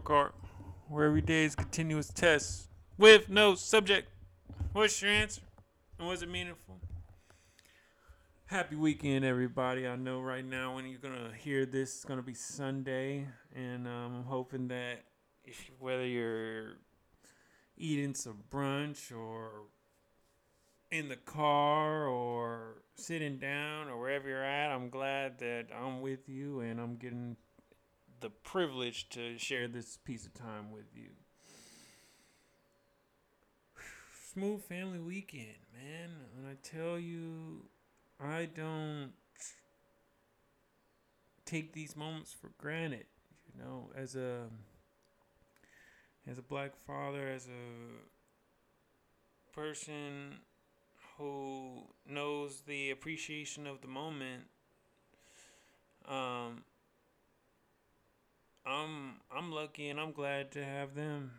card, where every day is continuous tests with no subject. What's your answer? And was it meaningful? Happy weekend, everybody. I know right now when you're gonna hear this, it's gonna be Sunday, and um, I'm hoping that whether you're eating some brunch or in the car or sitting down or wherever you're at, I'm glad that I'm with you and I'm getting the privilege to share this piece of time with you. Smooth family weekend, man. When I tell you, I don't take these moments for granted. You know, as a as a black father, as a person who knows the appreciation of the moment, um, I'm I'm lucky and I'm glad to have them,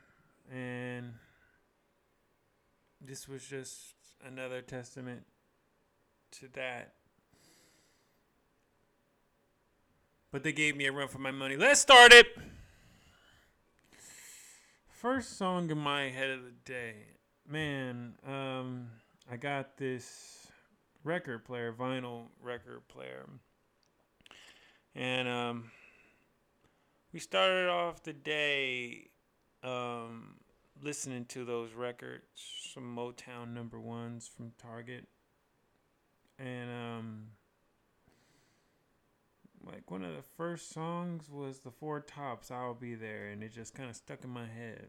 and this was just another testament to that. But they gave me a run for my money. Let's start it. First song in my head of the day. Man, um, I got this record player, vinyl record player. And um, we started off the day um, listening to those records, some Motown number ones from Target. And um, like one of the first songs was the Four Tops, I'll Be There, and it just kind of stuck in my head.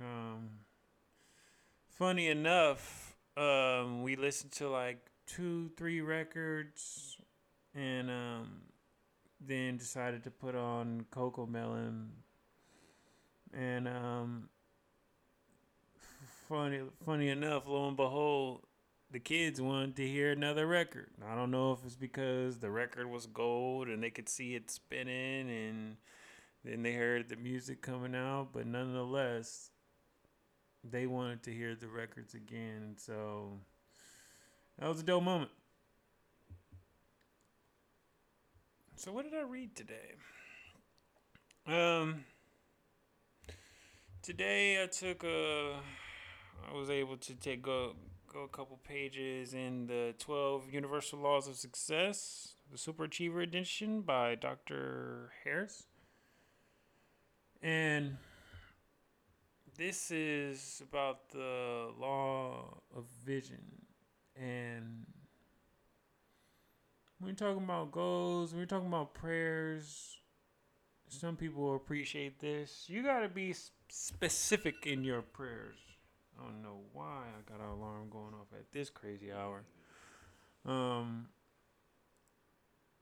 Um, funny enough, um, we listened to like two, three records, and um, then decided to put on CoComelon. and um, funny, funny enough, lo and behold, the kids wanted to hear another record. I don't know if it's because the record was gold and they could see it spinning, and then they heard the music coming out, but nonetheless, they wanted to hear the records again, so that was a dope moment. So what did I read today? Um today I took a I was able to take go go a couple pages in the 12 Universal Laws of Success, the Super Achiever edition by Dr. Harris. And this is about the law of vision and you're talking about goals, you're talking about prayers, some people appreciate this. You got to be specific in your prayers. I don't know why I got an alarm going off at this crazy hour. Um,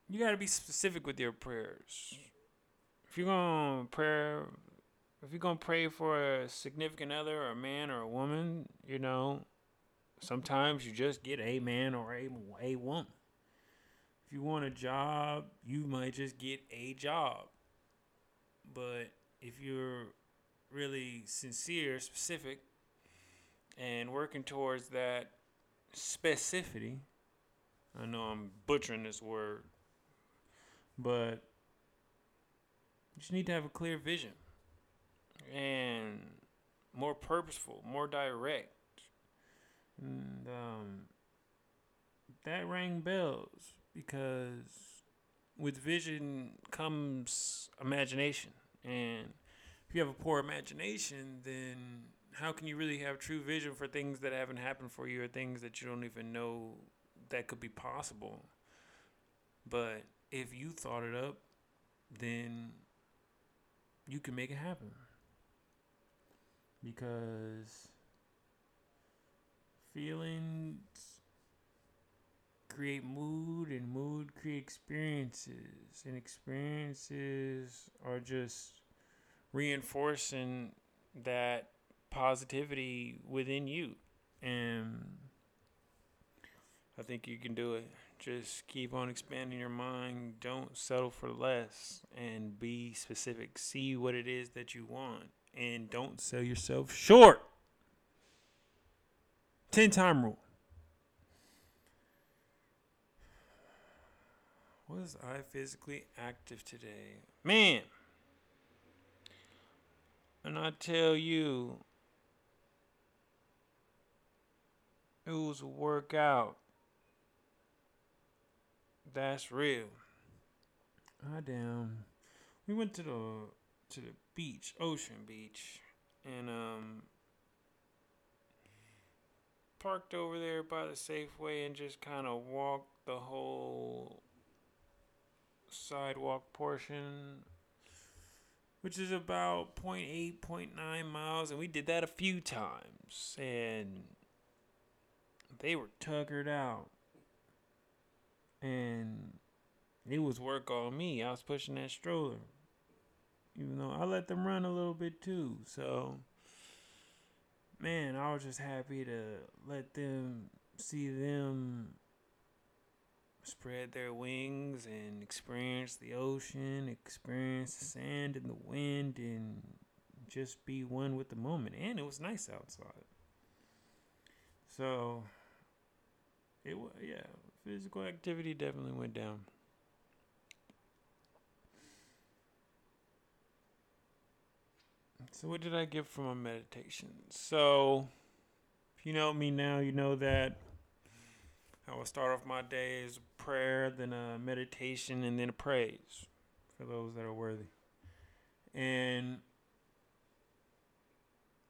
you got to be specific with your prayers. If you're to pray, if you're to pray for a significant other, or a man or a woman, you know, sometimes you just get a man or a, a woman. You want a job, you might just get a job. But if you're really sincere, specific, and working towards that specificity, I know I'm butchering this word, but you just need to have a clear vision and more purposeful, more direct. And um, that rang bells because with vision comes imagination. And if you have a poor imagination, then how can you really have true vision for things that haven't happened for you or things that you don't even know that could be possible? But if you thought it up, then you can make it happen. Because feelings create mood and mood create experiences. And experiences are just reinforcing that positivity within you. And i think you can do it. Just keep on expanding your mind. Don't settle for less and be specific. See what it is that you want and don't sell yourself short. 10 time rule Was I physically active today? Man. And I tell you, it was a workout. That's real. I damn. We went to the to the beach, Ocean Beach, and um parked over there by the Safeway and just kind of walked the whole sidewalk portion which is about 0.8 0.9 miles and we did that a few times and they were tuckered out. And it was work on me. I was pushing that stroller even though i let them run a little bit too. So man i was just happy to let them see them spread their wings and experience the ocean, experience the sand and the wind, and just be one with the moment. And it was nice outside. So, it was, yeah, physical activity definitely went down. So, what did I get from my meditation? So, if you know me now, you know that I will start off my day as prayer, then a meditation, and then a praise for those that are worthy. And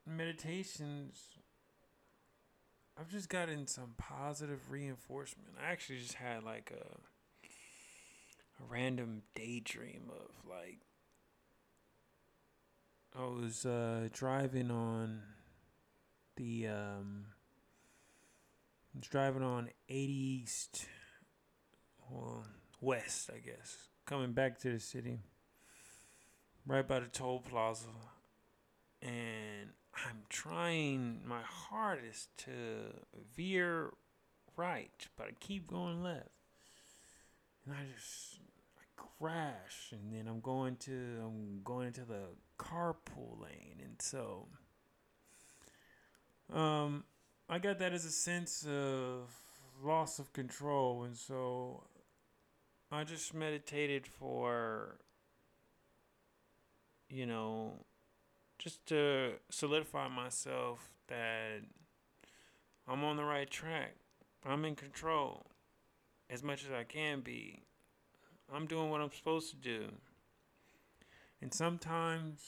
meditations, I've just gotten some positive reinforcement. I actually just had like a, a random daydream of like I was uh, driving on the um, I was driving on 80 East, well, West, I guess, coming back to the city, right by the toll plaza. And I'm trying my hardest to veer right, but I keep going left. And I just I crash and then I'm going to I'm going into the carpool lane and so um I got that as a sense of loss of control, and so I just meditated for, you know, just to solidify myself that I'm on the right track. I'm in control as much as I can be. I'm doing what I'm supposed to do. And sometimes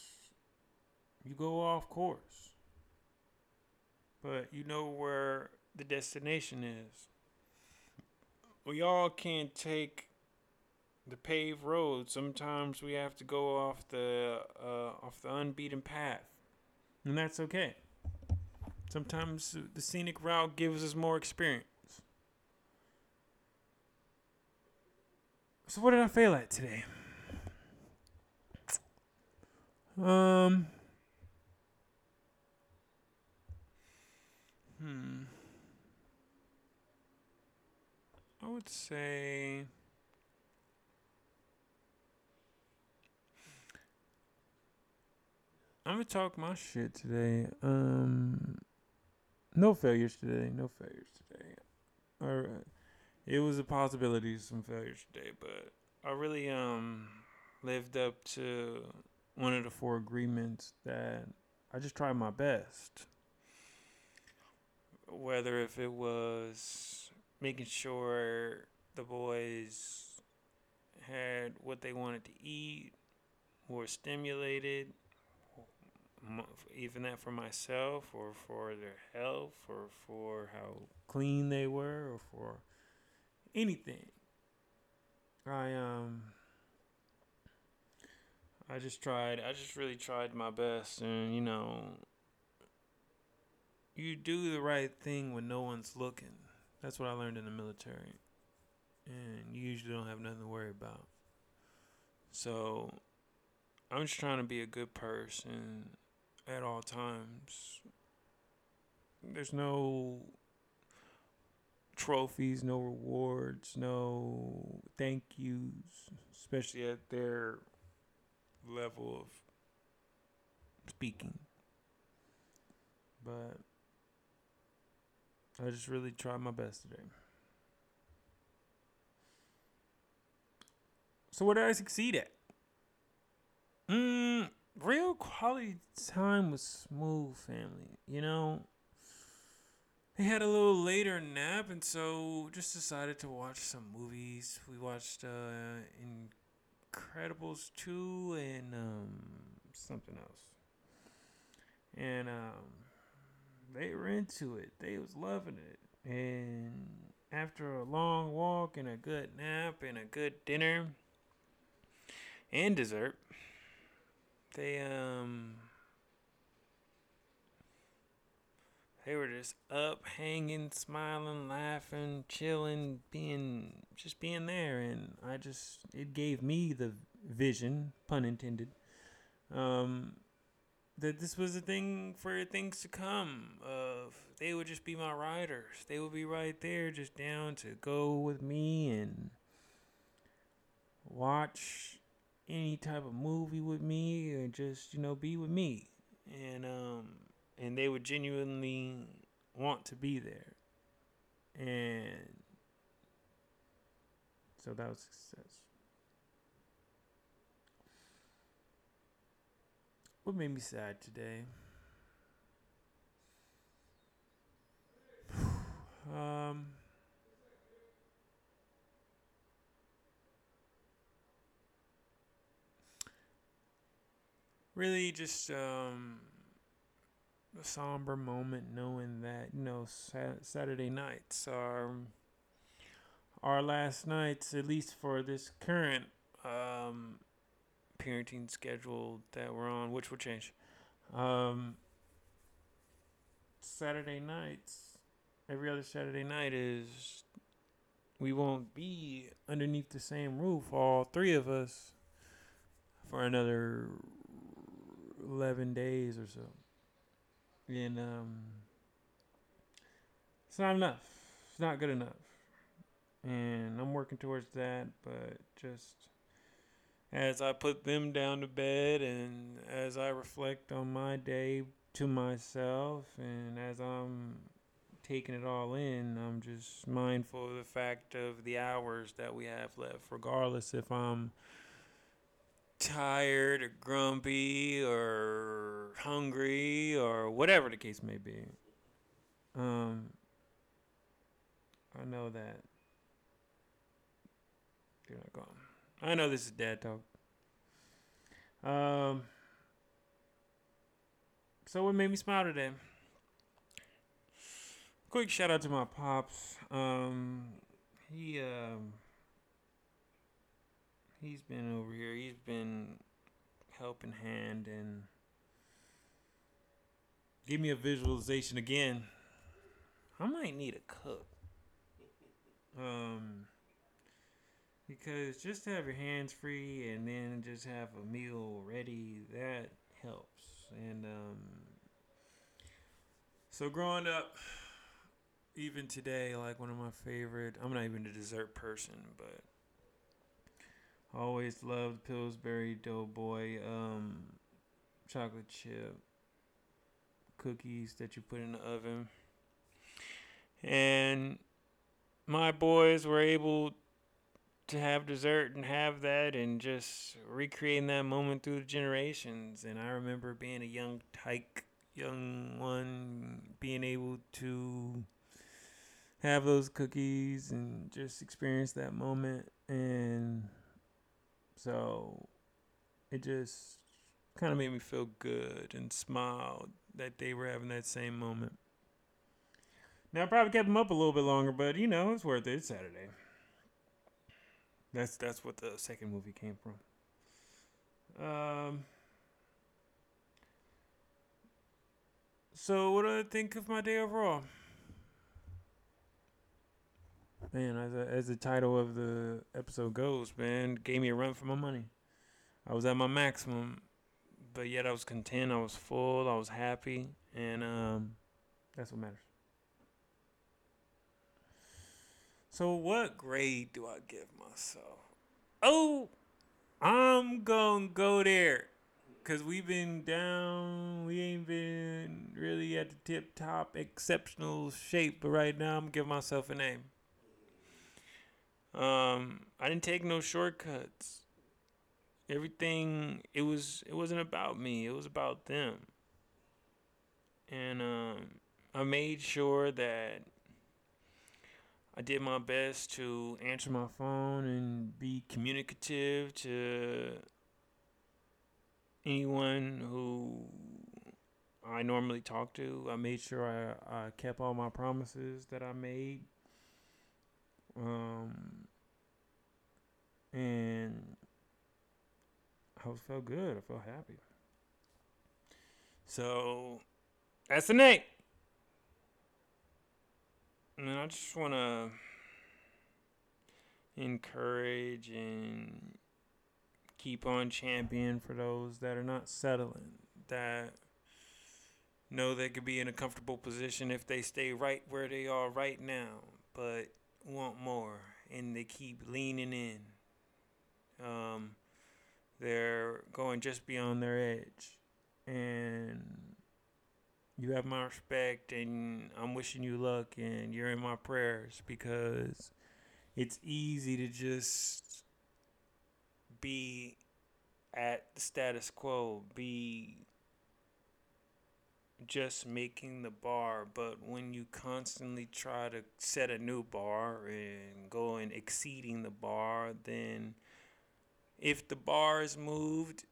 you go off course but you know where the destination is. We all can't take the paved road. Sometimes we have to go off the uh, off the unbeaten path, and that's okay. Sometimes the scenic route gives us more experience. So what did I fail at today? Um Hmm. I would say. I'm gonna talk my shit today. Um, no failures today. No failures today. All right. It was a possibility of some failures today, but I really um lived up to one of the four agreements that I just tried my best whether if it was making sure the boys had what they wanted to eat, were stimulated, even that for myself or for their health or for how clean they were or for anything. I um I just tried I just really tried my best and you know you do the right thing when no one's looking. That's what I learned in the military. And you usually don't have nothing to worry about. So I'm just trying to be a good person at all times. There's no trophies, no rewards, no thank yous, especially at their level of speaking. But I just really tried my best today. So what did I succeed at? Mm, real quality time with Smooth family. You know, they had a little later nap, and so just decided to watch some movies. We watched uh, Incredibles two and um, something else, and um, they were into it. They was loving it, and after a long walk and a good nap and a good dinner and dessert, they um they were just up, hanging, smiling, laughing, chilling, being just being there, and I just it gave me the vision, pun intended, um, that this was a thing for things to come. Of they would just be my riders. They would be right there, just down to go with me and watch any type of movie with me, or just you know be with me. And um, and they would genuinely want to be there. And so that was success. What made me sad today? um, really just um, a somber moment knowing that you know sa- Saturday nights are our last nights, at least for this current um, parenting schedule that we're on, which will change. Um, Saturday nights, every other Saturday night is we won't be underneath the same roof, all three of us, for another 11 days or so. And um, it's not enough. It's not good enough. And I'm working towards that, but just as I put them down to bed and as I reflect on my day to myself and as I'm taking it all in, I'm just mindful of the fact of the hours that we have left, regardless if I'm tired or grumpy or hungry or whatever the case may be. Um, I know that they're not gone. I know this is dad talk. Um, so what made me smile today? Quick shout out to my pops. Um, he um he's been over here. He's been helping hand and give me a visualization again. I might need a cook. Um because just to have your hands free and then just have a meal ready, that helps. And um so growing up even today like one of my favorite I'm not even a dessert person, but Always loved Pillsbury Doughboy um, chocolate chip cookies that you put in the oven. And my boys were able to have dessert and have that and just recreating that moment through the generations. And I remember being a young tyke, young one, being able to have those cookies and just experience that moment. And so it just kind of made me feel good and smile that they were having that same moment. Now I probably kept them up a little bit longer, but you know it's worth it. It's Saturday. That's that's what the second movie came from. Um. So what do I think of my day overall? Man, as a, as the title of the episode goes, man, gave me a run for my money. I was at my maximum, but yet I was content. I was full. I was happy, and um, that's what matters. So, what grade do I give myself? Oh, I'm gonna go there, cause we've been down. We ain't been really at the tip top exceptional shape, but right now I'm give myself a name. Um, I didn't take no shortcuts. everything it was it wasn't about me. It was about them. And um, I made sure that I did my best to answer my phone and be communicative to anyone who I normally talk to. I made sure I, I kept all my promises that I made. Um, and I felt good. I felt happy. So that's the name. And I just want to encourage and keep on champion for those that are not settling, that know they could be in a comfortable position if they stay right where they are right now, but want more and they keep leaning in. Um, they're going just beyond their edge. And you have my respect and I'm wishing you luck and you're in my prayers because it's easy to just be at the status quo, be just making the bar, but when you constantly try to set a new bar and go and exceeding the bar, then if the bar is moved,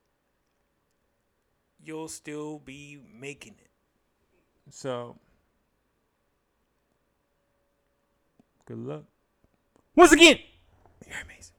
you'll still be making it. So, good luck. Once again, you're amazing.